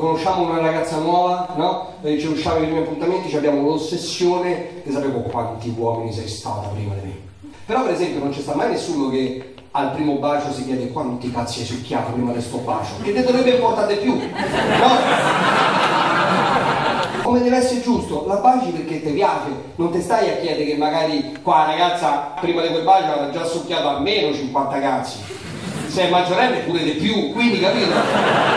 Conosciamo una ragazza nuova, no? E ci usciamo i primi appuntamenti, abbiamo l'ossessione che sapevo quanti uomini sei stata prima di me. Però per esempio non c'è sta mai nessuno che al primo bacio si chiede quanti cazzi hai succhiato prima del sto bacio, che te dovrebbe importare di più, no? Come deve essere giusto, la baci perché ti piace, non ti stai a chiedere che magari qua la ragazza prima di quel bacio aveva già succhiato almeno 50 cazzi, se è maggiorenne pure di più, quindi capito?